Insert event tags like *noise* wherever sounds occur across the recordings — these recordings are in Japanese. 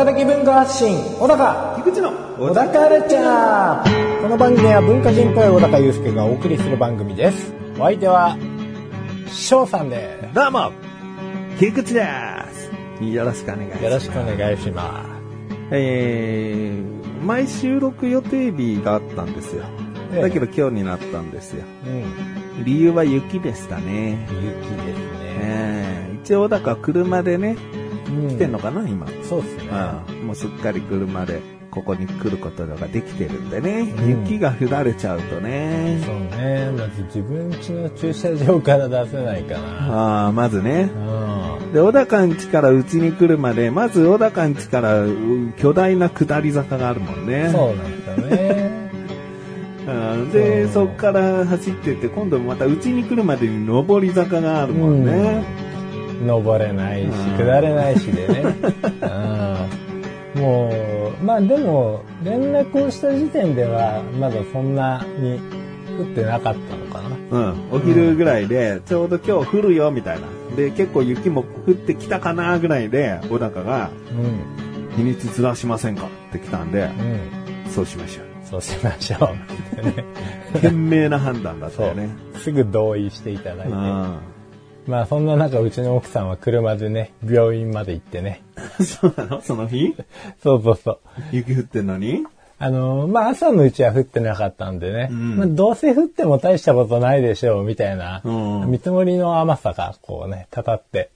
小高的文化発信小高菊池の小高カルチャー。この番組は文化人っぽい小高祐介がお送りする番組です。お相手は翔さんでどうも菊池です。よろしくお願いします。すよろしくお願いしまえー、前収録予定日があったんですよ、ええ。だけど今日になったんですよ。すうん。理由は雪でしたね。雪ですね。えー、一応だから車でねうん来てんのかな、今？そうですね。うん。もうすっかり車でここに来ることができてるんでね、うん。雪が降られちゃうとね。そうね。まず自分家の駐車場から出せないかな。ああまずね。うん。で、小高ん家からうちに来るまで、まず小高ん家からう巨大な下り坂があるもんね。そうなんですよね。*laughs* うん。で、う。んそっから走ってって、今度またうちに来るまでに上り坂があるもんね。登れないしうん下れないしでね、*laughs* うん、もうまあでも連絡をした時点ではまだそんなに降ってなかったのかなうん。お昼ぐらいで、ちょうど今日降るよ、みたいな。で、結構雪も降ってきたかな、ぐらいで、小高が、うん日にちずらしませんかって来たんで、うんそうしましょう。そうしましょうってね賢明な判断だったよね。すぐ同意していただいてうん。まあそんな中うちの奥さんは車でね病院まで行ってね。*laughs* そうなの？その日？そうそうそう。雪降ってんのに？あのーまあ朝のうちは降ってなかったんでね、うん。まあ、どうせ降っても大したことないでしょうみたいな、うん。見積もりの甘さがこうね、たたって、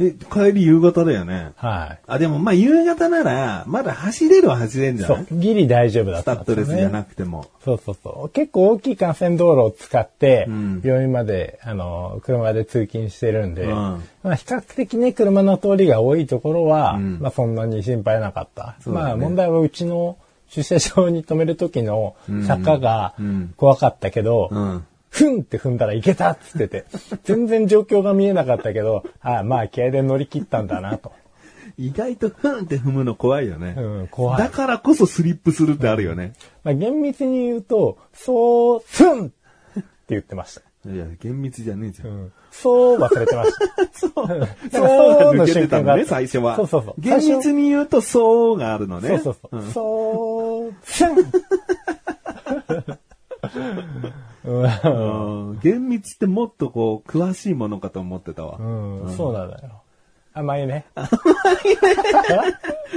え、帰り夕方だよね。はい。あ、でもまあ夕方なら、まだ走れるは走れんじゃない、そうギリ大丈夫だっスタッド。レスじゃなくても。そうそうそう。結構大きい幹線道路を使ってうん、病院まで、あの、車で通勤してるんで、うんまあ比較的ね、車の通りが多いところは、うんまあそんなに心配なかった。ねまあ問題はうちの駐車場に止める時の坂がうん怖かったけど、うん。ふんって踏んだらいけたっつってて、全然状況が見えなかったけど、ああまあ気合で乗り切ったんだなと。意外とふんって踏むの怖いよね。うん、怖い。だからこそスリップするってあるよね。まあ、厳密に言うと、そう、ふんって言ってました。いや、厳密じゃねえじゃ。うんん、そう忘れてました。*laughs* そう。そうが抜けてたのね、最初は。そうそうそう厳密に言うと、そうがあるのね。そうそうそう。んそう、ふん *laughs* うんうん厳密ってもっとこう、詳しいものかと思ってたわ。うん、そうなんだよ。甘いね。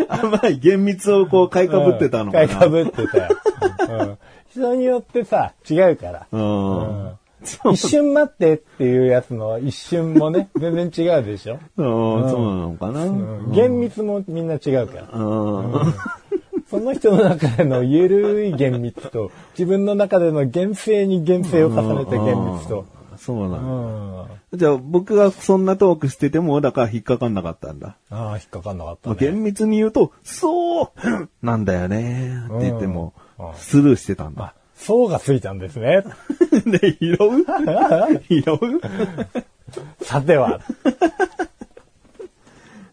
甘い厳密をこう、買いかぶってたのかな。買いかぶってたよ。うん人によってさ、違うから。うん。うん一瞬待ってっていうやつの一瞬もね、*laughs* 全然違うでしょ。うん、そうなのかな。うん厳密もみんな違うから。うん。その人の中でのゆるい厳密と、*laughs* 自分の中での厳正に厳正を重ねた厳密と。そうな。ん。じゃあ僕がそんなトークしてても、だから引っかかんなかったんだ。ああ、引っかかんなかったまあね。厳密に言うと、そうなんだよねって言ってもスルーしてたんだあ。、層がついたんですね。*laughs* で、拾う？*laughs* 拾う？さては。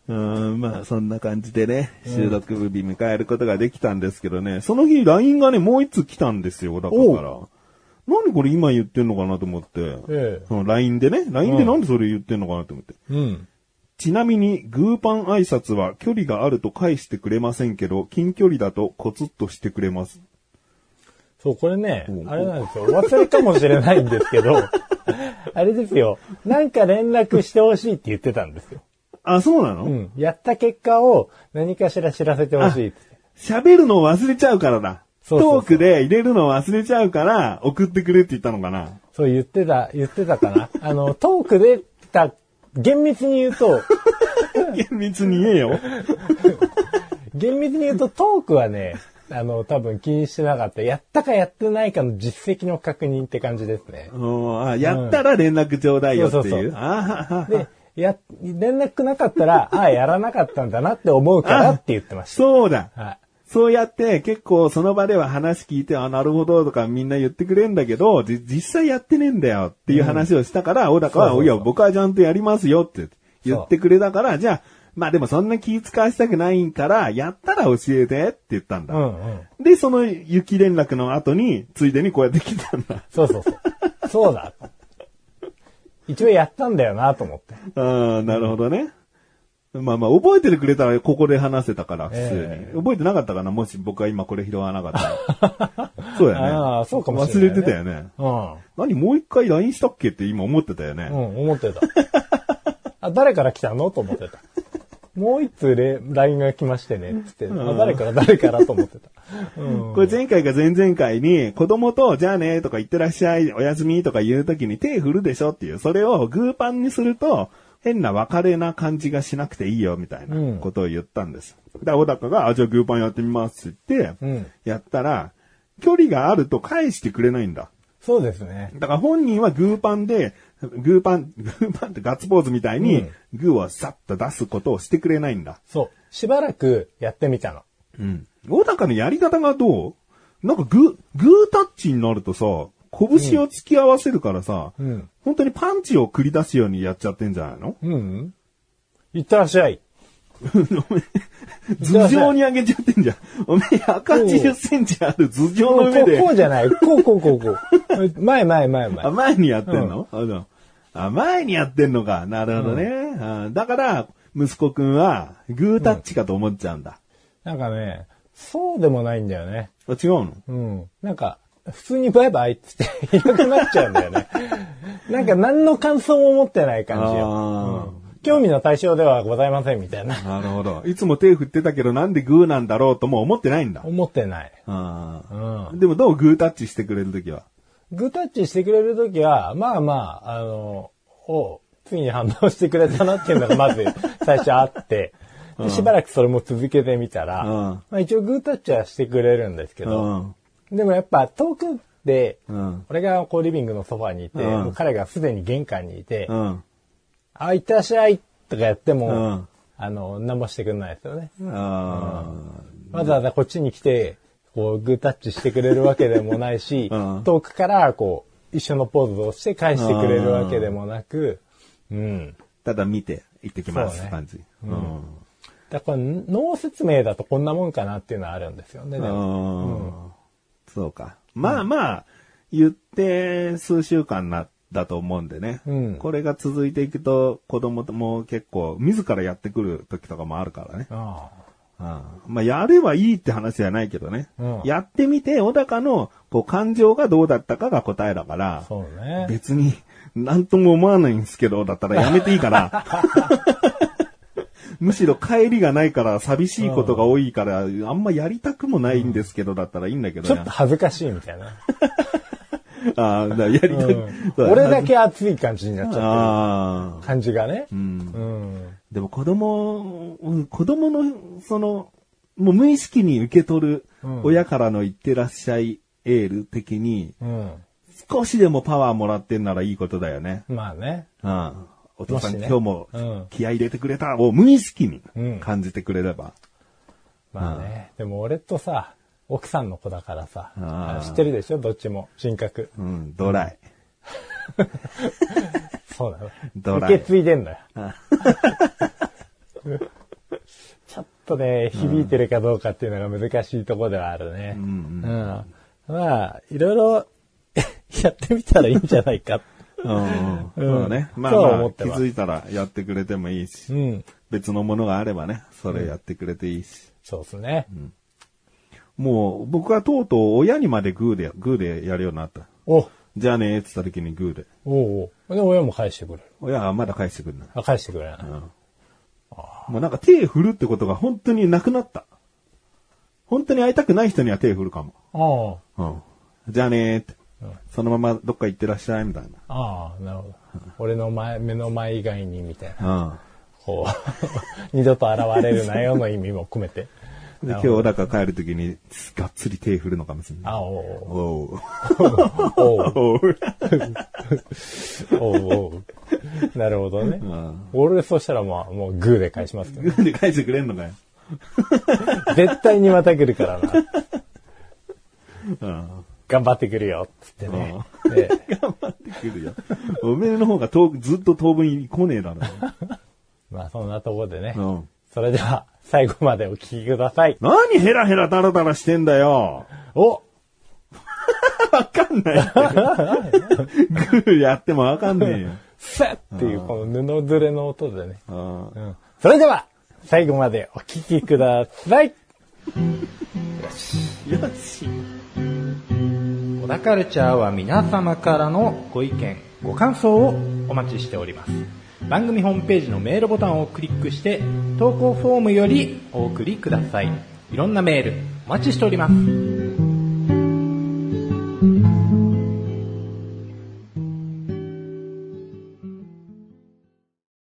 うん、まあそんな感じでね、収録日迎えることができたんですけどね、その日 LINE がね、もう一つ来たんですよ、だから。何これ今言ってんのかなと思って。ええその LINE でね、LINE でなんでそれ言ってんのかなと思って。うん。ちなみに、グーパン挨拶は距離があると返してくれませんけど、近距離だとコツッとしてくれます。そう、これねう、んあれなんですよ。お忘れかもしれないんですけど、*laughs* あれですよ。なんか連絡してほしいって言ってたんですよ。あ、そうなの？うん。やった結果を何かしら知らせてほしいって。喋るのを忘れちゃうからだ。そうそうそうトークで入れるのを忘れちゃうから、送ってくれって言ったのかな？そう言ってた、言ってたかな？*laughs* あの、トークでた、厳密に言うと、*laughs* 厳密に言えよ。*laughs* 厳密に言うとトークはね、あの、多分気にしてなかった。やったかやってないかの実績の確認って感じですね。うんあやったら連絡ちょうだいよっていう。そうそうそうあはははで、や、連絡なかったら、*laughs* ああ、やらなかったんだなって思うからって言ってましそうだ。た。はい。そうやって結構その場では話聞いて、あ、なるほどとかみんな言ってくれんだけど、じ実際やってねえんだよっていう話をしたから、小高は、いや、僕はちゃんとやりますよって言ってくれたから、じゃあ、まあでもそんな気使わせたくないんから、やったら教えてって言ったんだ。うんうん。で、その雪連絡の後に、ついでにこうやって来たんだ。そうそうそう。そうだ。一応やったんだよなと思って。ああ、なるほどね。まあまあ、覚えててくれたらここで話せたから、普通に。ええ覚えてなかったかな？もし僕が今これ拾わなかったら。*laughs* そうやね。ああそうかもしれないね忘れてたよね。うん。何もう一回 LINE したっけって今思ってたよね。うん、思ってた。あ、誰から来たの？と思ってた。もう一通レ LINE が来ましてね、つって。あ、誰から誰からと思ってた。うん。これ前回か前々回に子供とじゃあねとか言ってらっしゃい、おやすみとか言うときに手振るでしょっていう、それをグーパンにすると変な別れな感じがしなくていいよみたいなことを言ったんです。だから小高が、あ、じゃあグーパンやってみますって言って、うんやったら、距離があると返してくれないんだ。そうですね。だから本人はグーパンで、グーパン、グーパンってガッツポーズみたいに、グーをさっと出すことをしてくれないんだ。そう。しばらくやってみたの。うん。小高のやり方がどう？なんかグー、グータッチになるとさ、拳を突き合わせるからさ、うん本当にパンチを繰り出すようにやっちゃってんじゃないの？うん。いってらっしゃい。*laughs* 頭上に上げちゃってんじゃん。おめえ180センチある頭上の上でこうこう、じゃない。こうこうこうこう。*laughs* 前前前あ、前。前にやってんの、うあ、前にやってんのか。なるほどね。あだから、息子くんは、グータッチかと思っちゃうんだ。なんかね、そうでもないんだよね。あ違うの？うん。なんか、普通にバイバイって言っていなくなっちゃうんだよね。*laughs* なんか何の感想も持ってない感じよ。うん興味の対象ではございませんみたいな。なるほど。いつも手振ってたけどなんでグーなんだろうとも思ってないんだ。思ってない。あうーでもどうグータッチしてくれるときは？グータッチしてくれるときは、まあまあ、あの、おついに反応してくれたなっていうのがまず最初あって、でしばらくそれも続けてみたら、うんまあ一応グータッチはしてくれるんですけうど、ん。でもやっぱ遠くで、うん。俺がこうリビングのソファにいて、彼がすでに玄関にいて、うん。あ、いってらっしゃいとかやっても、うんあの、何もしてくれないですよね。あわざわざこっちに来て、こう、グータッチしてくれるわけでもないし、うん遠くから、こう、一緒のポーズをして返してくれるわけでもなく、うん。ーただ見て行ってきます、そうね感じ。うん。だから、脳説明だとこんなもんかなっていうのはあるんですよね。でもうんそうか。まあまあ、言って数週間な、だと思うんでね。うんこれが続いていくと、子供も結構、自らやってくる時とかもあるからね。あうんまあ、やればいいって話じゃないけどね。うんやってみて、小高の、こう、感情がどうだったかが答えだからあ、そうね。別に、なんとも思わないんですけど、だったらやめていいから。*laughs* むしろ帰りがないから寂しいことが多いから、あんまやりたくもないんですけど、だったらいいんだけどねちょっと恥ずかしいみたいな。*laughs* ああ、だやりたく、うん俺だけ熱い感じになっちゃっああてる。感じがね。うん。うん。でも子供、うん子供の、その、もう無意識に受け取るうん親からの言ってらっしゃいエール的に、うん。少しでもパワーもらってんならいいことだよね。まあね。うん。お父さん、ね今日もうん気合い入れてくれたを無意識にうん感じてくれれば。まあね。でも俺とさ、奥さんの子だからさ、知ってるでしょ？どっちも。人格。うん、ドライ。*laughs* そうなの。ドライ受け継いでんのよ。あ *laughs* ちょっとね、響いてるかどうかっていうのが難しいところではあるね。うんうんまあ、いろいろ *laughs* やってみたらいいんじゃないか。うん。うんそうね。まあまあ、気づいたらやってくれてもいいし、うん。別のものがあればね、それやってくれていいし。そうですね。もう、僕はとうとう親にまでグーで、グーでやるようになった。お、じゃあねーって言った時にグーで。おうおうで、親も返してくれる。親はまだ返してくるな。あ、返してくれない。もうなんか手振るってことが本当になくなった。本当に会いたくない人には手振るかも。あうん。じゃあねーって。そのままどっか行ってらっしゃいみたいあ、ああ、なるほど。俺の前、目の前以外にみたいな。な。こう、*laughs* 二度と現れるなよの意味も込めて。うん。で、今日だから帰る時に、がっつり手振るのかもしれない。あ、おうおう。おう。おうおう。おなるほどね。ん俺そしたらまあ、もうグーで返しますけど。グーで返してくれんのかよ。*laughs* 絶対にまた来るからな。うん。頑張ってくるよ、つってね。で *laughs* 頑張ってくるよ。おめえの方が遠くずっと当分来ねえだろ。*laughs* まあそんなところでね。うん。それでは、最後までお聞きください。何ヘラヘラダラダラしてんだよ。お *laughs* わかんない。グーやってもわかんねえよ。さっていうこの布ずれの音でね。うんうん。それでは、最後までお聞きください。よし。小田カルチャーは皆様からのご意見、ご感想をお待ちしております。番組ホームページのメールボタンをクリックして、投稿フォームよりお送りください。いろんなメール、お待ちしております。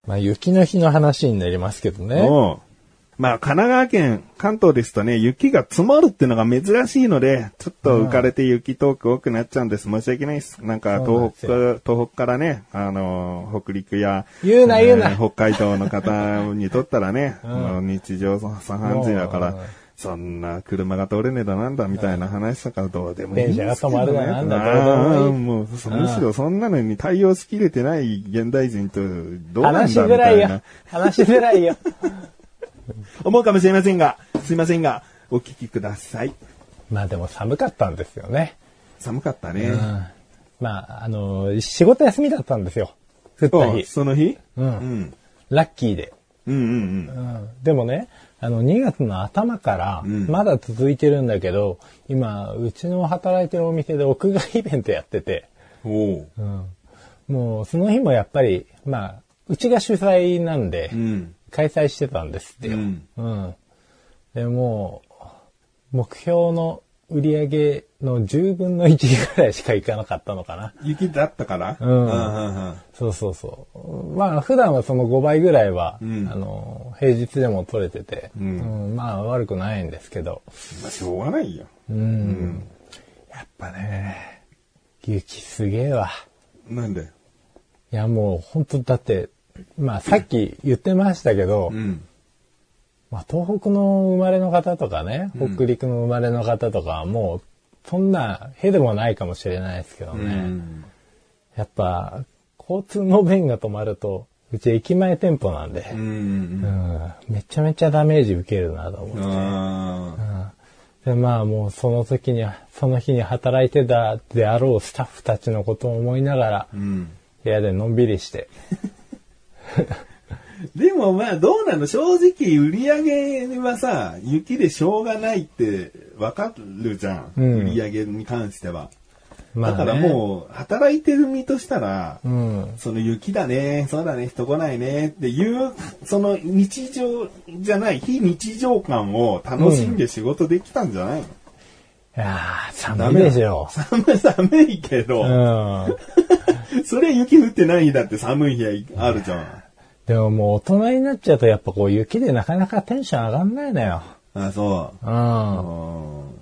まあ雪の日の話になりますけどね。まあ、神奈川県、関東ですとね、雪が積もるっていうのが珍しいので、ちょっと浮かれて雪トーク多くなっちゃうんです。申し訳ないです。なんか、東北、東北からね、あの、北陸や、言うな言うなえー北海道の方にとったらね、あの日常茶飯事だからそんな車が通れねえだなんだみたいな話とかどうでもいいん電車が。止まるだなんだどうでもいいもう、そむしろそんなのに対応しきれてない現代人とどうなんだ話しみづらいよたいな。。話しづらいよ。*laughs* 思うかもしれませんが、すいませんが、お聞きください。まあでも寒かったんですよね。寒かったね。うん。まあ、あの、仕事休みだったんですよ。降った日。その日？う。うんん。ラッキーで。うんうんうん。でもね、あの、2月の頭から、んまだ続いてるんだけど、今、うちの働いてるお店で屋外イベントやってて。うん。もう、その日もやっぱり、まあ、うちが主催なんで、うん。開催してたんですってよ。うんうん。でもう、目標の売り上げの10分の1ぐらいしかいかなかったのかな。雪だったから？うんうんうんそうそうそう。まあ、普段はその5倍ぐらいは、うんあの、平日でも取れてて、うんうんまあ、悪くないんですけど、まあ、しょうがないよ。うん。やっぱね、雪すげえわ。なんで？いや、もう本当だって、まあ、さっき言ってましたけど、うん。まあ、東北の生まれの方とかね、北陸の生まれの方とかはもう、そんな、へでもないかもしれないですけどね。うん。やっぱ、交通の便が止まると、うち駅前店舗なんで、うん。うんめちゃめちゃダメージ受けるなと思って。あで、まあもうその時には、その日に働いてたであろうスタッフたちのことを思いながら。部屋でのんびりして。*laughs* *laughs* でもまあどうなの正直売り上げはさ、雪でしょうがないってわかるじゃん。うん売り上げに関しては。まあ、ね、だからもう、働いてる身としたら、うん。その雪だね、そうだね、人来ないねっていう、その日常じゃない、非日常感を楽しんで仕事できたんじゃないの、いやー、寒いでしょ。寒い、寒いけど、うん。*laughs* それ雪降ってない日だって寒い日あるじゃん。でももう大人になっちゃうとやっぱこう雪でなかなかテンション上がんないのよ。あ、そう。うん。うん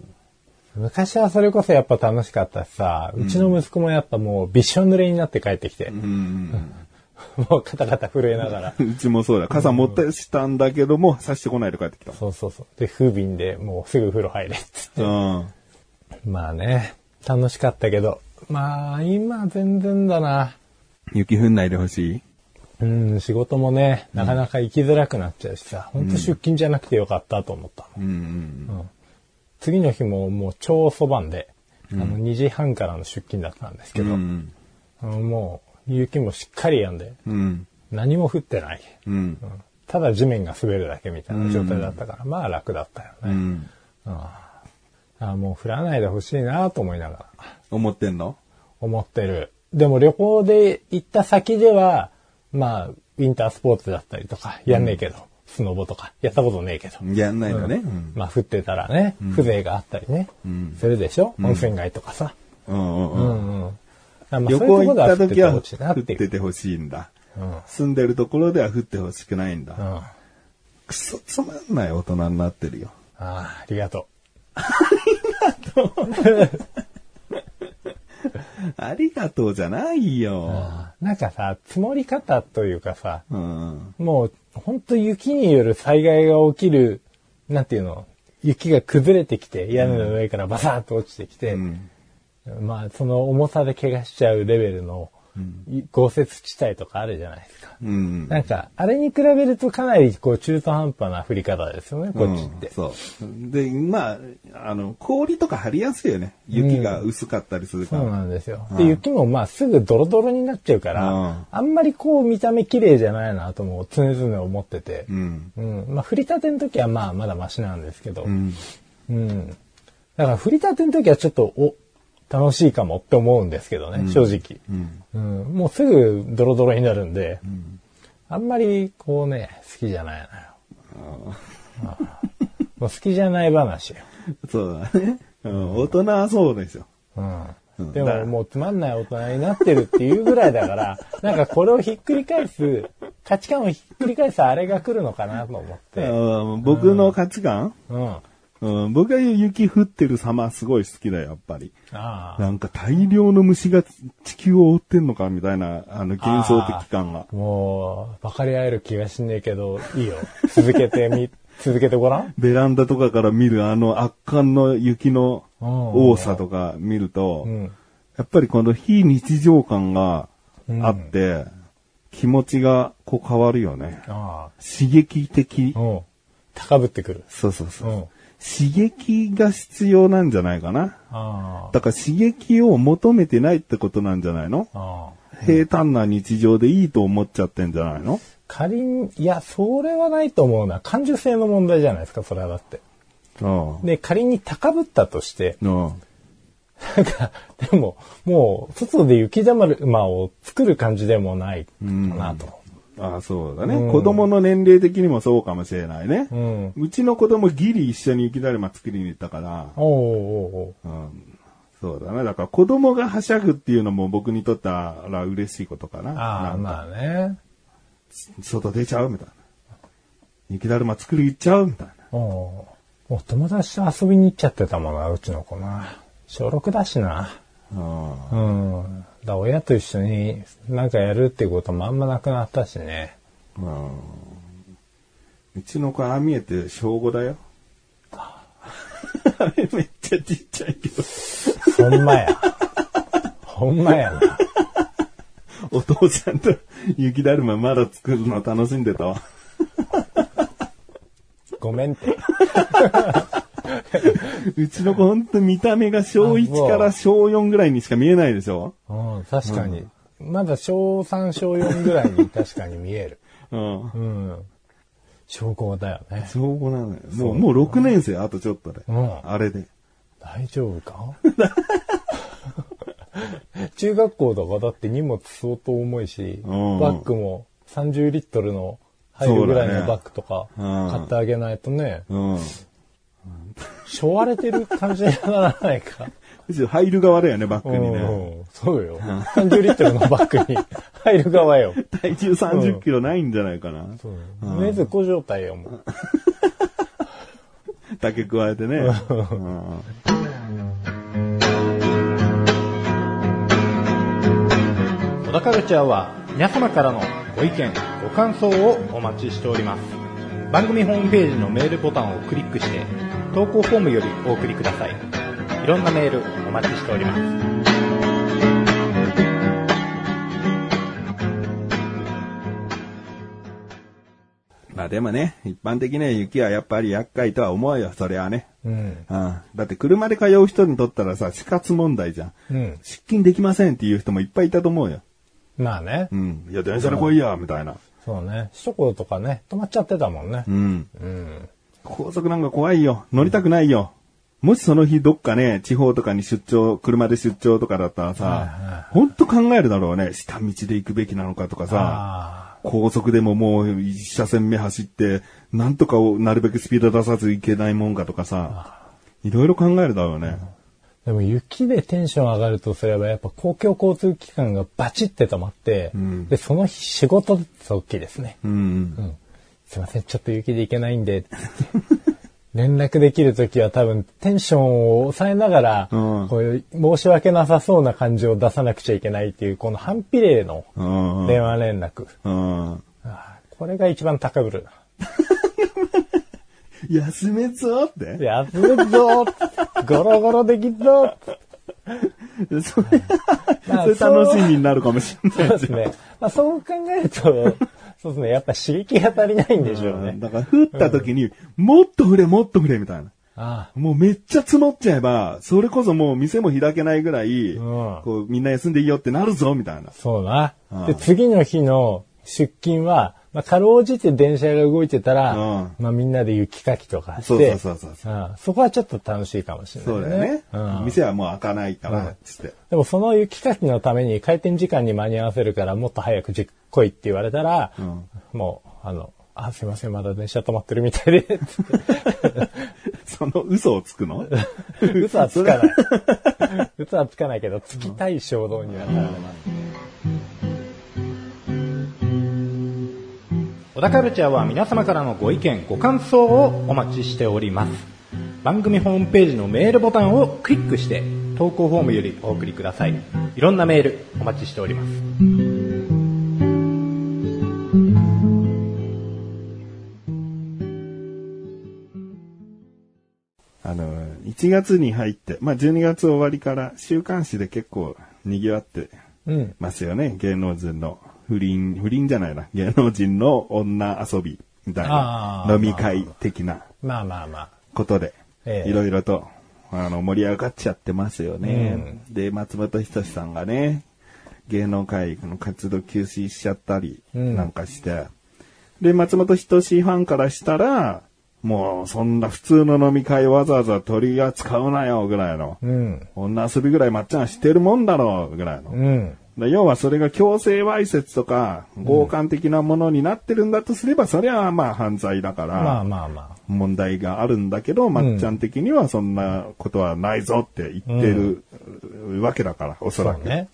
昔はそれこそやっぱ楽しかったしさ、うちの息子もやっぱもうびっしょ濡れになって帰ってきて、うん。もうカタカタ震えながら。*laughs* うちもそうだ。傘持ってしたんだけども、差してこないで帰ってきた。そうそうそう。で、風瓶でもうすぐ風呂入れっつって。うん。まあね、楽しかったけど、まあ今全然だな。雪降んないでほしい？うん、仕事もね、なかなか行きづらくなっちゃうしさ、ほんと出勤じゃなくてよかったと思ったの。うんうん。次の日ももう超遅番で、あの2時半からの出勤だったんですけど、もう雪もしっかり止んで、うん。何も降ってない。ただ地面が滑るだけみたいな状態だったから、まあ楽だったよね。うん。あもう降らないでほしいなと思いながら思ってんの？思ってる。でも旅行で行った先では、まあ、ウィンタースポーツだったりとか、やんねえけど、スノボとか、やったことねえけど。やんないのね。うん。まあ降ってたらね、風情があったりね、んするでしょ、温泉街とかさ。うんうんううん。まあ旅行行った時は降降っててほしいんだ。うん住んでるところでは降ってほしくないんだ。うん。あくそつまんない大人になってるよ。あ、ありがと *laughs* ありがとうじゃないよ。う。なんかさ、積もり方というかさ、うん。もう、本当雪による災害が起きる、なんていうの、雪が崩れてきて、屋根の上からバサッと落ちてきて、うん。まあ、その重さで怪我しちゃうレベルの豪雪地帯とかあるじゃないですか。うん。なんか、あれに比べるとかなりこう中途半端な降り方ですよね、こっちって。うんそう。で、まあ、あの、氷とか張りやすいよね。雪が薄かったりするかそうら。なんですよ。で、雪もまあすぐドロドロになっちゃうから、うんあんまりこう見た目綺麗じゃないなとも常々思ってて。うん。うん。まあ降りたての時はまあまだマシなんですけど。ううん。ん。だから降りたての時はちょっと、お、楽しいかもって思うんですけどね、正直。うん。うん。もうすぐドロドロになるんで、あんまりこうね、好きじゃないのよ。もう好きじゃない話よ。そうだね。うん。大人はそうですよ。うん。でももうつまんない大人になってるっていうぐらいだから、*laughs* なんかこれをひっくり返す、価値観をひっくり返すあれが来るのかなと思って。うん僕の価値観？うん。うん。僕は雪降ってる様すごい好きだよ、やっぱり。ああ。なんか大量の虫が地球を覆ってんのかみたいな、あの幻想的感が。もう、分かり合える気がしねえけど、いいよ。続けてみ、*laughs* 続けてごらん。ベランダとかから見るあの圧巻の雪の多さとか見ると、うん。やっぱりこの非日常感があって、気持ちがこう変わるよね。あ刺激的あ。。うん。高ぶってくる。そうそうそう。うん。刺激が必要なんじゃないかな。あだから刺激を求めてないってことなんじゃないの？あ。ああ。平坦な日常でいいと思っちゃってんじゃないの？仮に、いや、それはないと思うな。感受性の問題じゃないですか、それはだって。うん。で、仮に高ぶったとして、うん。なんか、でも、もう、外で雪だるまを作る感じでもないかなと。ああ、そうだね、うん子供の年齢的にもそうかもしれないね。うん。うちの子供ギリ一緒に雪だるま作りに行ったから、おうおうおううん、そうだね。だから子供がはしゃぐっていうのも僕にとっては嬉しいことかな。ああ、まあね。外出ちゃう？みたいな。雪だるま作り行っちゃう？みたいな。おうもう友達と遊びに行っちゃってたもんな、うちの子な。小6だしな。うんうん。だから親と一緒になんかやるっていうこともあんまなくなったしね。うんうちの子ああ見えて小5だよ。*laughs* あれめっちゃちっちゃいけど。ほんまや。ほんまやな。お父さんと雪だるままだ作るの楽しんでたわ。ごめんって。うちの子ほんと見た目が小1から小4ぐらいにしか見えないでしょ？うん、確かに。まだ小3、小4ぐらいに *laughs* 確かに見える。うん。うん。小5だよね。小5なのよ。もう、もう6年生、あとちょっとで。うんあれで。大丈夫か？*laughs* 中学校とかだって荷物相当重いし、うんバッグも30リットルの入るぐらいのバッグとかそうだねうん買ってあげないとね、うん。しょわれてる感じにならないか。入る側だよね、バッグにね。うんそうよ。30リットルのバッグに入る側よ。体重30キロないんじゃないかな。そうねずこ状態よ、もう。竹加えてね。うん小田カルチャーは皆様からのご意見、ご感想をお待ちしております。番組ホームページのメールボタンをクリックして、投稿フォームよりお送りください。いろんなメールお待ちしております。まあでもね、一般的には雪はやっぱり厄介とは思うよ、それはね。うん。うん。だって車で通う人にとったらさ、死活問題じゃん。うん。出勤できませんっていう人もいっぱいいたと思うよ。まあね。うん。いや、電車で来いや、みたいな。そうね。首都高とかね、止まっちゃってたもんねう。ん。うん。高速なんか怖いよ。乗りたくないよ。もしその日どっかね、地方とかに出張、車で出張とかだったらさ、ほんと考えるだろうね。下道で行くべきなのかとかさ、あ高速でももう一車線目走って、なんとかをなるべくスピード出さず行けないもんかとかさ、いろいろ考えるだろうね。あ。でも雪でテンション上がるとすれば、やっぱ公共交通機関がバチって止まって、んで、その日仕事って大きいですね。うん。うん。すいません、ちょっと雪で行けないんで、*laughs* 連絡できるときは多分テンションを抑えながら、うんこういう申し訳なさそうな感じを出さなくちゃいけないっていう、この反比例のうん。電話連絡。うん。ああこれが一番高ぶる *laughs* な。休めぞって休むぞゴロゴロできっぞそれ、*laughs* まあそれ楽しみになるかもしれそうないですね。まあそう考えると、そうですね。やっぱ刺激が足りないんでしょうね。だから、降った時に、もっと降れ、もっと降れ、みたいな。あもうめっちゃ積もっちゃえば、それこそもう店も開けないぐらい、うんこうみんな休んでいいよってなるぞ、みたいな。そうなうん。で、次の日の出勤は、まあ、かろうじて電車が動いてたら、うん。まあみんなで雪かきとかして、そうそうそうそうそう。ん。そこはちょっと楽しいかもしれない、そうだよね。うん。店はもう開かないかうん。ら、つって。でもその雪かきのために開店時間に間に合わせるからもっと早くじ来いって言われたら、ん。もう、あの、あ、すいません、まだ電車止まってるみたいで、*laughs* その嘘をつくの？*laughs* 嘘はつかない。*laughs* 嘘はつかないけど、つきたい衝動にはなられます。小田カルチャーは皆様からのご意見、ご感想をお待ちしております。番組ホームページのメールボタンをクリックして、投稿フォームよりお送りください。いろんなメールお待ちしております。あの、1月に入って、まあ12月終わりから週刊誌で結構賑わってうん。ますよね。芸能人の不倫、不倫じゃないな。芸能人の女遊びみたいな飲み会的なまあまあまあ。ことで、ええいろいろと、あの、盛り上がっちゃってますよね。で、松本人志さんがね、芸能界の活動休止しちゃったりうんなんかして、で、松本人志ファンからしたら、もうそんな普通の飲み会わざわざ取り扱うなよぐらいの、うん。女遊びぐらいまっちゃんしてるもんだろうぐらいの。うん。で要はそれが強制わいせつとか強姦的なものになってるんだとすれば、それはまあ犯罪だから、まあまあま問題があるんだけど、まっちゃん的にはそんなことはないぞって言ってるわけだから、おあ。そらく。ね。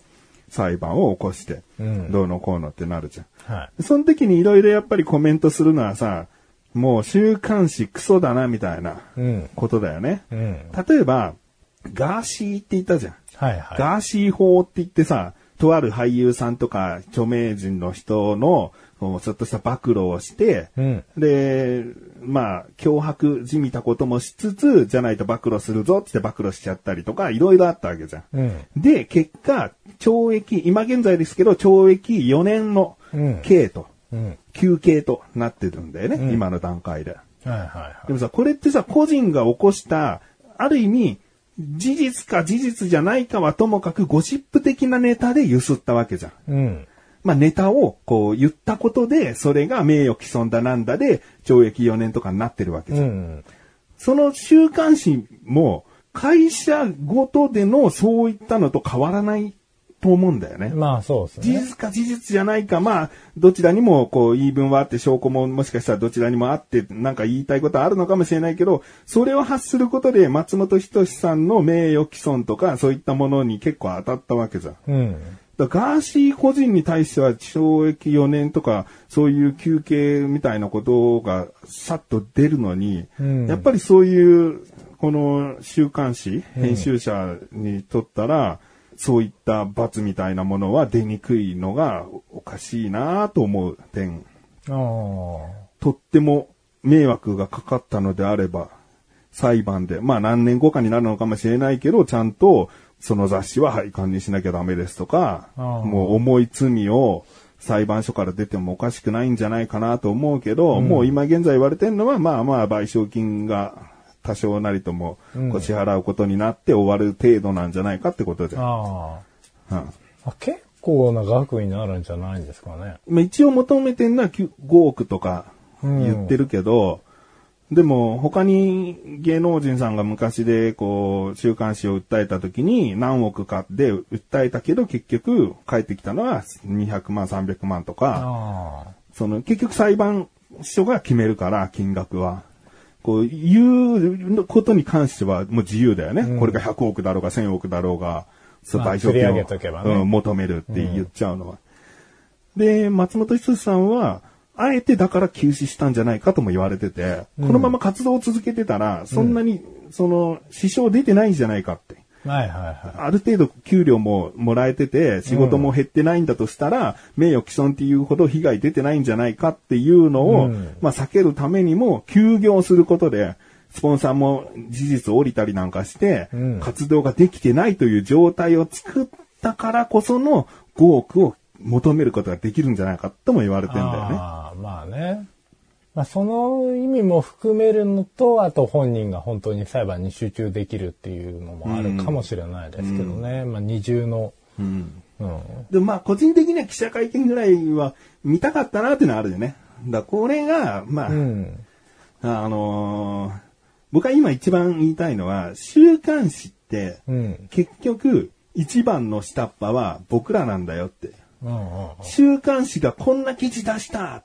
裁判を起こして、うんどうのこうのってなるじゃん。はその時にいろいろやっぱりコメントするのはさ、もう週刊誌クソだなみたいなうん。ことだよね。うん。例えば、ガーシーって言ったじゃん。はいはい。ガーシー法って言ってさ、とある俳優さんとか著名人の人の、ちょっとした暴露をして、うんで、まあ、脅迫じみたこともしつつ、じゃないと暴露するぞって暴露しちゃったりとか、いろいろあったわけじゃん。うん。で、結果、懲役、今現在ですけど、懲役4年のうん刑と、うん。休刑となってるんだよね、うん今の段階で。はいはいはい。でもさ、これってさ、個人が起こした、ある意味、事実か事実じゃないかはともかくゴシップ的なネタで揺すったわけじゃん。うん。まあネタをこう言ったことで、それが名誉毀損だなんだで、懲役4年とかになってるわけうじゃん。ん。その週刊誌も、会社ごとでのそういったのと変わらないと思うんだよね。まあそうですね。事実か事実じゃないか、まあ、どちらにも、こう、言い分はあって、証拠ももしかしたらどちらにもあって、なんか言いたいことはあるのかもしれないけど、それを発することで、松本人志さんの名誉毀損とか、そういったものに結構当たったわけじゃん。うん。だガーシー個人に対しては懲役4年とか、そういう休憩みたいなことがさっと出るのに、うんやっぱりそういう、この週刊誌、編集者にとったら、そういった罰みたいなものは出にくいのがおかしいなと思う点。とっても迷惑がかかったのであれば、裁判で、まあ何年後かになるのかもしれないけど、ちゃんとその雑誌は廃刊にしなきゃダメですとか、もう重い罪を裁判所から出てもおかしくないんじゃないかなと思うけど、もう今現在言われてるのは、まあまあ賠償金が多少なりともうんこう支払うことになって終わる程度なんじゃないかってことじゃん。あうんあ。あ結構な額になるんじゃないんですかね。まあ、一応求めてるのは9 5億とか言ってるけど、でも他に芸能人さんが昔でこう週刊誌を訴えた時に何億かで訴えたけど結局返ってきたのは200万300万とか、あその結局裁判所が決めるから金額は。こう言うことに関してはもう自由だよね。これが100億だろうが1000億だろうが、そうまあ賠償釣り上げ金をとけばねうん求めるって言っちゃうのは。で、松本人志さんは、あえてだから休止したんじゃないかとも言われてて、このまま活動を続けてたら、そんなに、その、支障出てないんじゃないかって。あ。はいはいはある程度給料ももらえてて、仕事も減ってないんだとしたら、名誉毀損っていうほど被害出てないんじゃないかっていうのを、うんまあ避けるためにも、休業することで、スポンサーも事実降りたりなんかして、うん活動ができてないという状態を作ったからこその5億を求めることができるんじゃないかとも言われてんだよね。ああ、まあね。まあ、その意味も含めるのと、あと本人が本当に裁判に集中できるっていうのもあるかもしれないですけどね。まあ、二重の。うん。うん。でもまあ個人的には記者会見ぐらいは見たかったなっていうのはあるよね。だからこれが、まあ、うん。あのー僕は今一番言いたいのは、週刊誌って、うん。結局、一番の下っ端は僕らなんだよって。うん。うん。週刊誌がこんな記事出した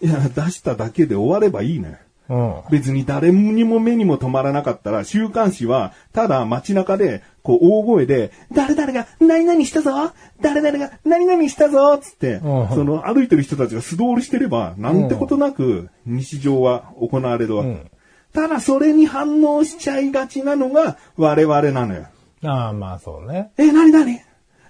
いや、出しただけで終わればいいね。うん。別に誰にも目にも止まらなかったら、週刊誌は、ただ街中で、こう大声で、誰々が何々したぞ誰々が何々したぞつって、うんその歩いてる人たちが素通りしてれば、なんてことなく日常は行われるわけ。うんただそれに反応しちゃいがちなのが我々なのよ。ああ、まあそうね。え、なになに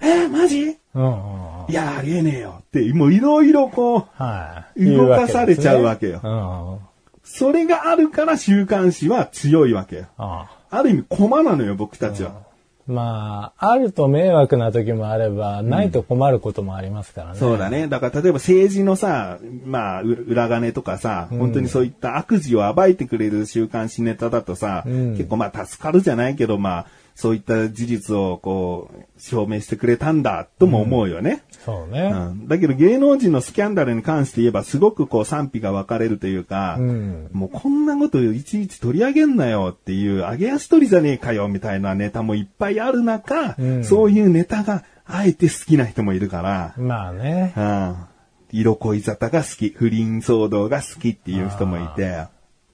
え、マジ？うん。いや、ありえねえよって、もういろいろこう、はい。動かされちゃうわけよ言うわけですねそれがあるから週刊誌は強いわけよ。うん。あある意味駒なのよ、僕たちは。あ。まあ、あると迷惑な時もあれば、ないと困ることもありますからね。そうだね。だから例えば政治のさ、まあ、う裏金とかさ、本当にそういった悪事を暴いてくれる週刊誌ネタだとさ、ん結構まあ助かるじゃないけど、まあ、そういった事実をこう、証明してくれたんだ、とも思うよね。そうね。うん。だけど芸能人のスキャンダルに関して言えばすごくこう賛否が分かれるというか、うん。もうこんなこといちいち取り上げんなよっていう、上げ足取りじゃねえかよみたいなネタもいっぱいある中、うん。そういうネタがあえて好きな人もいるから、まあね。うん。色恋沙汰が好き、不倫騒動が好きっていう人もいて、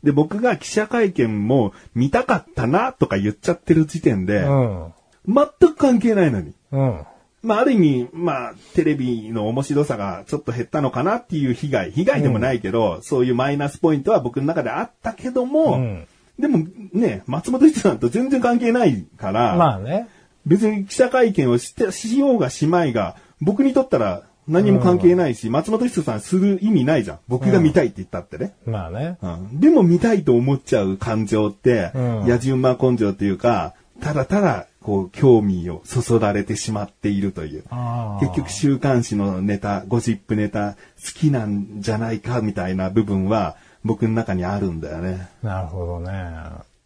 で、僕が記者会見も見たかったなとか言っちゃってる時点で、うん。全く関係ないのに。うん。まあ、ある意味、まあ、テレビの面白さがちょっと減ったのかなっていう被害、被害でもないけど、そういうマイナスポイントは僕の中であったけども、うんでもね、松本一さんと全然関係ないから、まあね。別に記者会見をして、しようがしまいが、僕にとったら何も関係ないし、松本一さんする意味ないじゃん。僕が見たいって言ったってね。まあね。うんでも見たいと思っちゃう感情って、うん野じ馬根性というか、ただただ、こう、興味をそそられてしまっているという。結局週刊誌のネタ、ゴシップネタ、好きなんじゃないかみたいな部分は、僕の中にあるんだよね。なるほどね。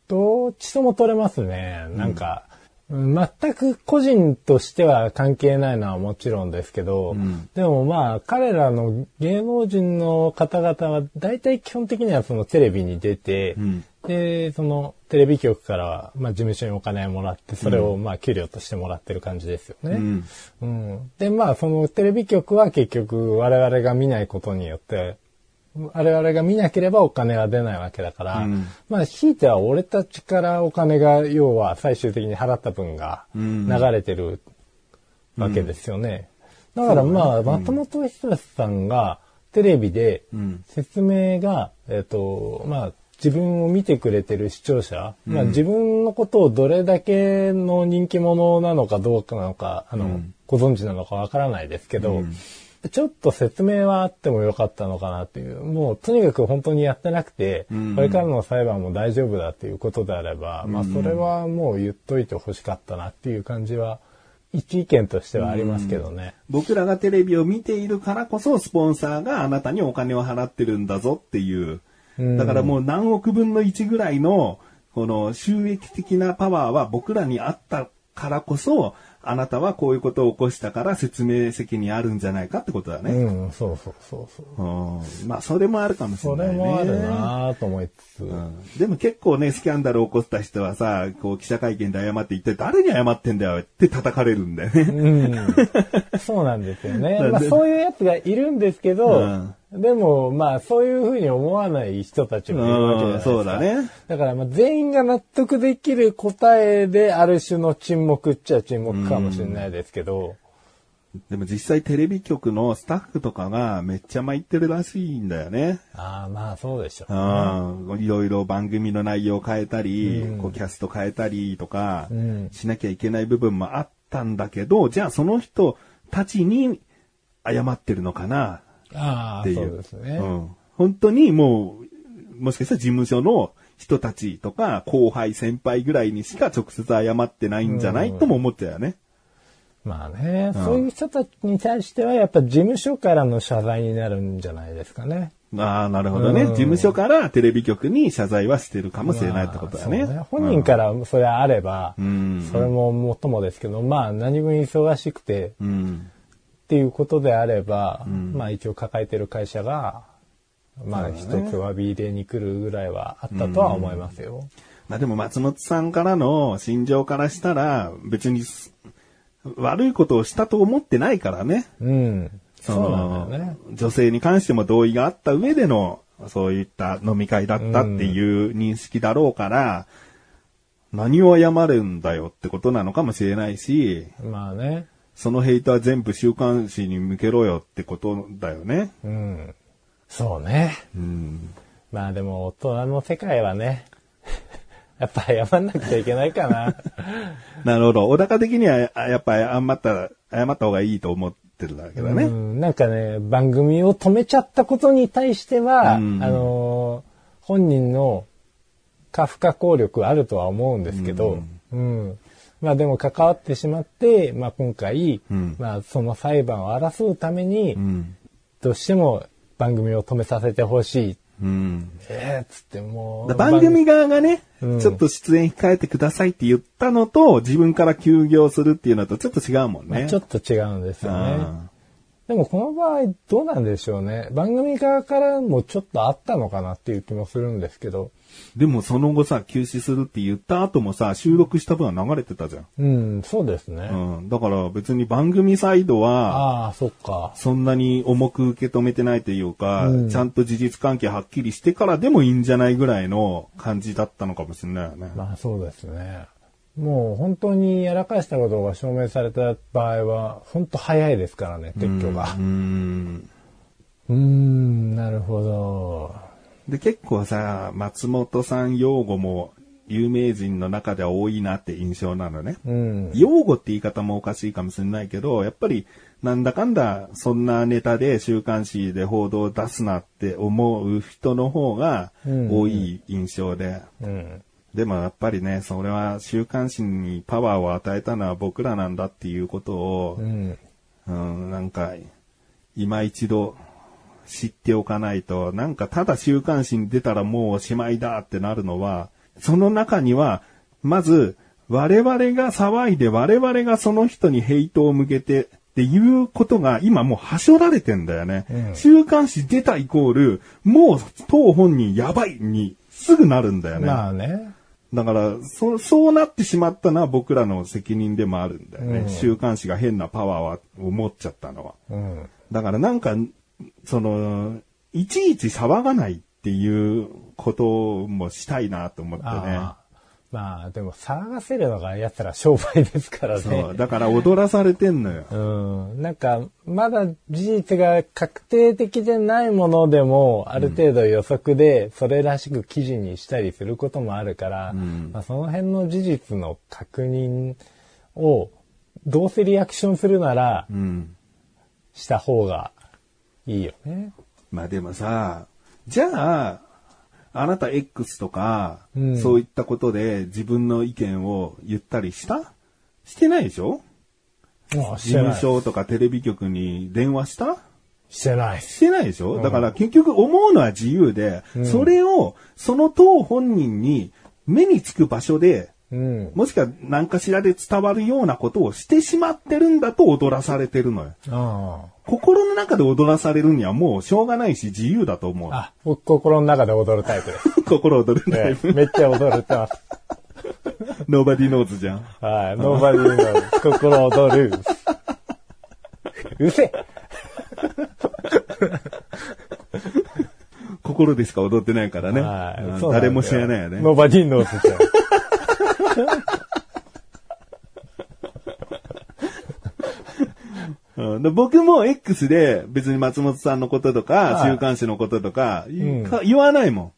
どっちとも取れますね。なんか、全く個人としては関係ないのはもちろんですけど、んでもまあ彼らの芸能人の方々は大体基本的にはそのテレビに出て、んで、そのテレビ局からは、まあ、事務所にお金をもらって、それをまあ給料としてもらってる感じですよね。うん。うん。で、まあ、そのテレビ局は結局我々が見ないことによって、我々が見なければお金は出ないわけだから、うん。まあ、ひいては俺たちからお金が、要は最終的に払った分がうん。流れてるわけですよね。だからまあ、松本人志さんがテレビでうん。説明が、えっ、と、まあ、自分を見てくれてる視聴者、まあ自分のことをどれだけの人気者なのかどうかなのか、あの、うん。ご存知なのかわからないですけど、うんちょっと説明はあってもよかったのかなっていう、もうとにかく本当にやってなくて、うん。これからの裁判も大丈夫だっていうことであれば、まあそれはもう言っといてほしかったなっていう感じは、一意見としてはありますけどね。僕らがテレビを見ているからこそ、スポンサーがあなたにお金を払ってるんだぞっていう。うん。だからもう何億分の1ぐらいの、この収益的なパワーは僕らにあったからこそ、あなたはこういうことを起こしたから説明責任あるんじゃないかってことだね。うん、そうそうそうそう。うん。まあ、それもあるかもしれそないね。れもあるなぁと思いつつ。うんでも結構ね、スキャンダルを起こした人はさ、こう記者会見で謝って一体誰に謝ってんだよって叩かれるんだよね。うん。そうなんですよね。*laughs* まあそういうやつがいるんですけど、でもまあそういうふうに思わない人たちもいるわけじゃないですか。うんそうだね。だからまあ全員が納得できる答えである種の沈黙っちゃ沈黙かもしれないですけど、でも実際テレビ局のスタッフとかがめっちゃ参ってるらしいんだよね。ああまあそうでしょう、うん。いろいろ番組の内容を変えたり、うんこうキャスト変えたりとかうんしなきゃいけない部分もあったんだけど、じゃあその人たちに謝ってるのかなああっていう。そうですね。うん。本当にもう、もしかしたら事務所の人たちとか、後輩、先輩ぐらいにしか直接謝ってないんじゃない、とも思っちゃうよね。まあね、そういう人たちに対しては、やっぱ事務所からの謝罪になるんじゃないですかね。ああ、なるほどね、うん事務所からテレビ局に謝罪はしてるかもしれないってことだね。まあそう本人からそれあれば、うんそれももっともですけど、まあ何分忙しくてうん。っていうことであれば、まあ一応抱えてる会社が、まあ一つ詫び入れに来るぐらいはあったとは思いますよ。まあでも松本さんからの心情からしたら、別にす悪いことをしたと思ってないからね。うん。そそうのなんだよね。女性に関しても同意があった上での、そういった飲み会だったっていう認識だろうから、何を謝るんだよってことなのかもしれないし、まあね。そのヘイトは全部週刊誌に向けろよってことだよね。うん。そうね。うん。まあでも大人の世界はね、*laughs* やっぱ謝んなくちゃいけないかな。*laughs* なるほど。小高的には、あやっぱ謝った、謝った方がいいと思ってるだけだね。うん、なんかね、番組を止めちゃったことに対しては、うんあのー本人の過不可抗力あるとは思うんですけど、うん。まあでも関わってしまって、まあ今回、うんまあその裁判を争うために、うん。どうしても番組を止めさせてほしい。うん。ええつってもう。番組側がね、うんちょっと出演控えてくださいって言ったのと、自分から休業するっていうのとちょっと違うもんね。まあちょっと違うんですよね。うんでもこの場合どうなんでしょうね。番組側からもちょっとあったのかなっていう気もするんですけど。でもその後さ、休止するって言った後もさ、収録した分は流れてたじゃん。うん、そうですね。うん。だから別に番組サイドは、ああ、そっか。そんなに重く受け止めてないというか、うんちゃんと事実関係はっきりしてからでもいいんじゃないぐらいの感じだったのかもしれないよね。まあそうですね。もう本当にやらかしたことが証明された場合は、本当早いですからね、撤去がう。ん。うーん、なるほど。で、結構さ、松本さん用語も有名人の中では多いなって印象なのね。うん。用語って言い方もおかしいかもしれないけど、やっぱりなんだかんだそんなネタで週刊誌で報道を出すなって思う人の方が多い印象で。うん。でもやっぱりね、それは週刊誌にパワーを与えたのは僕らなんだっていうことをう、ん。うん、なんか、今一度知っておかないと、なんかただ週刊誌に出たらもうおしまいだってなるのは、その中には、まず、我々が騒いで我々がその人にヘイトを向けてっていうことが今もうはしょられてんだよね。うん週刊誌出たイコール、もう当本人やばいにすぐなるんだよね。まあね。だから、そ、そうなってしまったのは僕らの責任でもあるんだよね。うん週刊誌が変なパワーを持っちゃったのは。うん。だからなんか、その、いちいち騒がないっていうこともしたいなと思ってね。まあでも騒がせるのが奴ら商売ですからそう。ね。だから踊らされてんのよ。うん。なんか、まだ事実が確定的でないものでも、ある程度予測で、それらしく記事にしたりすることもあるから、んまあ、その辺の事実の確認を、どうせリアクションするなら、うん。した方がいいよね。まあでもさ、じゃあ、あなた X とか、うん。そういったことで自分の意見を言ったりした？してないでしょ？事務所とかテレビ局に電話した？してない。してないでしょ、だから結局思うのは自由で、それをその当本人に目につく場所で、うん。もしくは何かしらで伝わるようなことをしてしまってるんだと踊らされてるのよ。あ心の中で踊らされるにはもうしょうがないし自由だと思うあ。。あ、僕心の中で踊るタイプです。*laughs* 心躍るタイプ。ねめっちゃ踊るってます。Nobody knows じゃん。はい。ノーバディの心躍る。うせ心でしか踊ってないからね。誰も知らないよね。 Nobody knows じゃん。うんで僕も X で別に松本さんのこととか、はい週刊誌のこととか、んか言わないも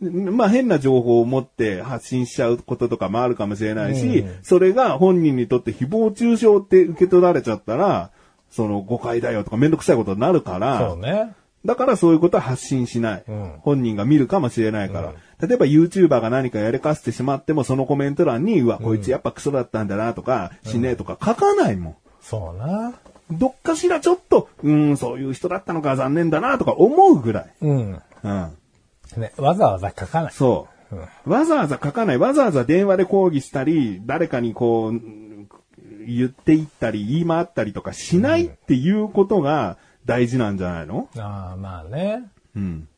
ん。まあ変な情報を持って発信しちゃうこととかもあるかもしれないし、うんそれが本人にとって誹謗中傷って受け取られちゃったら、その誤解だよとかめんどくさいことになるから、そうね。だからそういうことは発信しない。うん本人が見るかもしれないから。例えば YouTuber が何かやりかしてしまっても、そのコメント欄に、うわ、こいつやっぱクソだったんだなとか、死ねえとか書かないもん。そうな。どっかしらちょっと、うーん、そういう人だったのか残念だなとか思うぐらい。うん。うん。ね、わざわざ書かない。そう。うんわざわざ書かない。わざわざ電話で抗議したり、誰かにこう、うん言っていったり、言い回ったりとかしないっていうことが大事なんじゃないの？ああ、まあね。うん。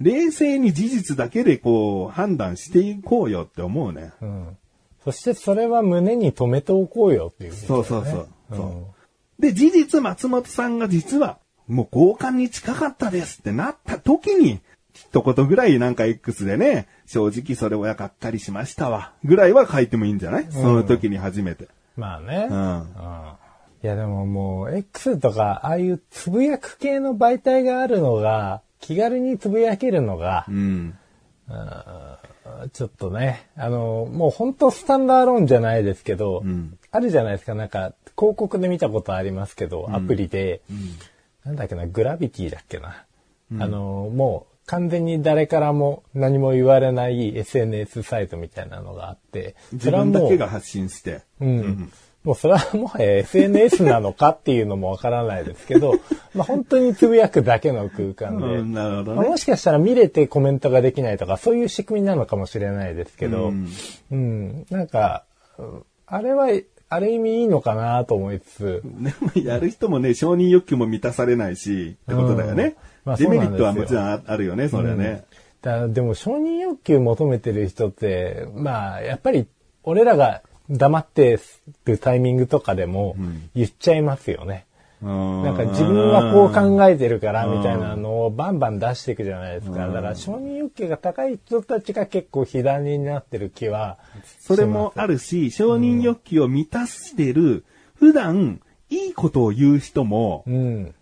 冷静に事実だけでこう、判断していこうよって思うね。うん。そしてそれは胸に留めておこうよっていう、そうそうそう。うんそうで、事実松本さんが実は、もう交換に近かったですってなった時に、一言ぐらいなんか X でね、正直それ親がっかりしましたわ。ぐらいは書いてもいいんじゃない、その時に初めて。まあね。うん。うんいやでももう、X とか、ああいうつぶやく系の媒体があるのが、気軽につぶやけるのがう、ん。ちょっとね、あの、もう本当スタンダーローンじゃないですけど、んあるじゃないですか、なんか、広告で見たことありますけど、アプリで、なんだっけな、グラビティだっけな。あの、もう、完全に誰からも何も言われない SNS サイトみたいなのがあって、自分だけが発信して。うん。もうそれはもはや SNS なのかっていうのもわからないですけど、*laughs* まあ本当につぶやくだけの空間で、うんね。まあもしかしたら見れてコメントができないとか、そういう仕組みなのかもしれないですけど、ううんん、なんか、うんあれは、ある意味いいのかなと思いつつ、でもやる人もね、承認欲求も満たされないし、ってことだよね。うん。まあデメリットはもちろんああるよね、それはね。だでも承認欲求求めてる人って、まあ、やっぱり、俺らが黙ってるタイミングとかでも言っちゃいますよね。ななんか自分はこう考えてるからみたいなのをバンバン出していくじゃないですか。だから承認欲求が高い人たちが結構火種になってる気は。それもあるし、承認欲求を満たしてる、普段、いいことを言う人も、うん。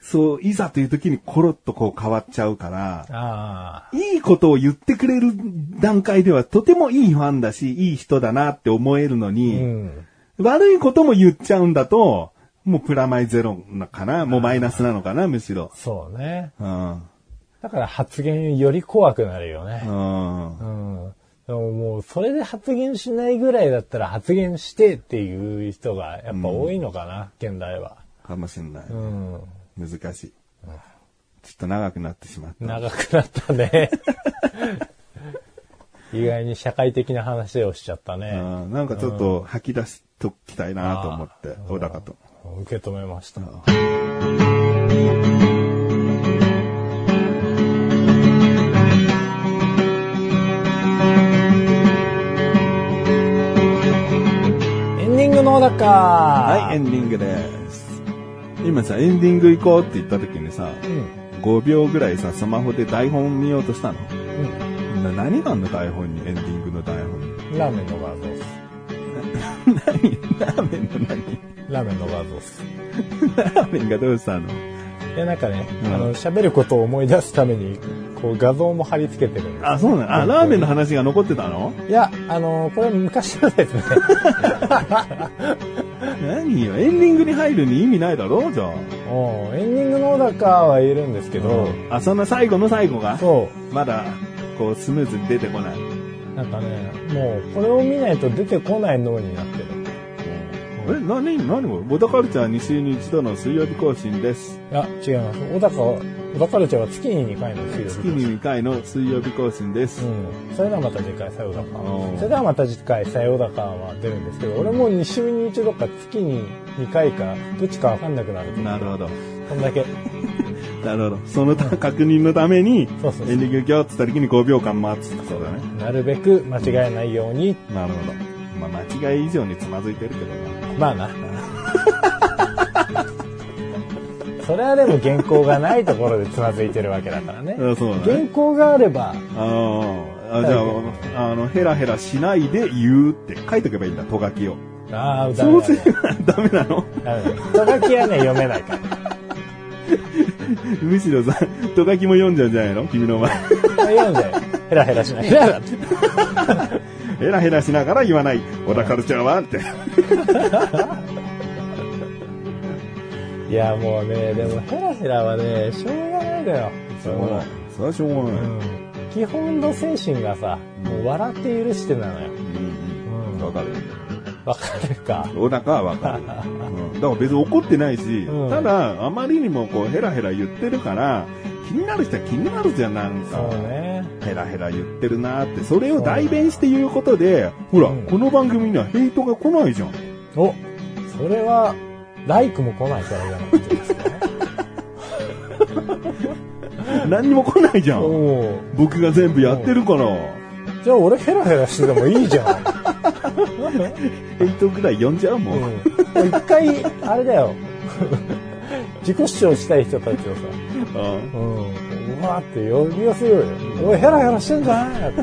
そう、いざという時にコロッとこう変わっちゃうから。いいことを言ってくれる段階ではとてもいいファンだし、いい人だなって思えるのうに、ん。悪いことも言っちゃうんだと、もうプラマイゼロなのかなもうマイナスなのかなむしろ。そうね。うん。だから発言より怖くなるよねう。ん。うん。でももう、それで発言しないぐらいだったら発言してっていう人がやっぱ多いのかな、現代は。かもしれない。うん。難しい。ちょっと長くなってしまった。長くなったね。意外に社会的な話をしちゃったね。うんなんかちょっと吐き出しときたいなと思って、小高と。受け止めました。エンディングのだかはい、エンディングです。今さ、エンディング行こうって言った時にさ、うん。5秒ぐらいさ、スマホで台本見ようとしたの？うん。な何があんの台本に、エンディングの台本に？ラーメンの画像です。*laughs* 何？ラーメンの何？ラーメンの画像です。ラーメンがどうしたの？で、なんかね、うんあの、喋ることを思い出すために、こう画像も貼り付けてるんです。あ、そうなの？あ、ラーメンの話が残ってたの？いや、あのこれ昔のですね。*laughs* 何よ、エンディングに入るに意味ないだろじゃあ。おうエンディングの小高はいるんですけど、あ、そんな最後の最後が？そまだ、こう、スムーズに出てこない。う、なんかね、もうこれを見ないと出てこない脳になってる。え、何、何これボタカルチャー2週に1度の水曜日更新です。いや、違います。小高は、小高カルチャーは月に2回の水曜日。月に2回の水曜日更新です。うん。それではまた次回、さようだか。それではまた次回、さようだかは出るんですけど、俺も2週に1度か月に2回か、どっちかわかんなくなる。なるほど。こんだけ。*laughs* なるほど。その確認のために、そうそうそうエンディング行くよって言った時に5秒間待つってことだね。なるべく間違えないように、なるほど。まあ、間違い以上につまずいてるけどまあな。*laughs* それはでも原稿がないところでつまずいてるわけだからね。*laughs* ね。原稿があれば、あーあ、じゃあ、あの、ヘラヘラしないで言うって書いとけばいいんだ、とがきを。ああ、ダそうすれ。ばダメなの？とがきはね、読めないから。*laughs* むしろさ、とがきも読んじゃうんじゃないの？君の前。読んで、ヘラヘラしない。ヘラヘラヘラヘラしながら言わない。小田カルチャーは？って。*laughs* いや、もうね、でもヘラヘラはね、しょうがないのよ。しょうがない。それはしょうがない。うん。基本の精神がさ、もう笑って許してなのよ。うんうん。わかる。わかるか？小高はわかる。*laughs* うん。だから別に怒ってないし、うんただ、あまりにもこう、ヘラヘラ言ってるから、気になる人は気になるじゃん、なんか。そうね。ヘラヘラ言ってるなって、それを代弁して言うことで、ほら、うんこの番組にはヘイトが来ないじゃん。お、それは、ライクも来ないからじゃなくてですか。*laughs* 何にも来ないじゃん。おう僕が全部やってるから。じゃあ俺ヘラヘラしててもいいじゃん。*laughs* ヘイトぐらい呼んじゃうもん。うん。一回、あれだよ。自己主張したい人たちをさ、うんうん。うわーって呼び寄せようよ。おい、ヘラヘラしてんじゃない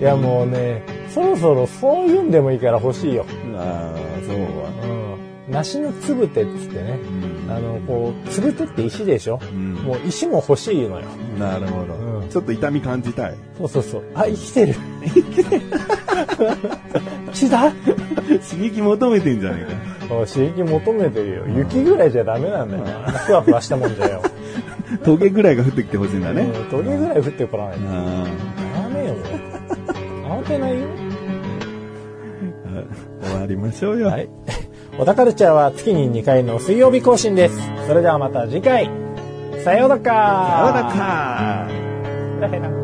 いやもうね、そろそろそういうんでもいいから欲しいよ。ああ、そうは。うん。梨のつぶてっつってね。あの、こう、つぶてって石でしょ、んもう石も欲しいのよ。なるほど、うんちょっと痛み感じたい。そうそうそう。あ、生きてる。*laughs* 血だ *laughs* 刺激求めてんじゃねえか。お刺激求めてるよ。雪ぐらいじゃダメなんだよ。ふわふわしたもんじゃよ。*laughs* トゲぐらいが降ってきてほしいんだね。うんトゲぐらい降ってこらないと。あダメよ。慌てないよ。あ終わりましょうよ。はい。*laughs* 小田カルチャーは月に2回の水曜日更新です。それではまた次回。さようならあらかヘラヘラ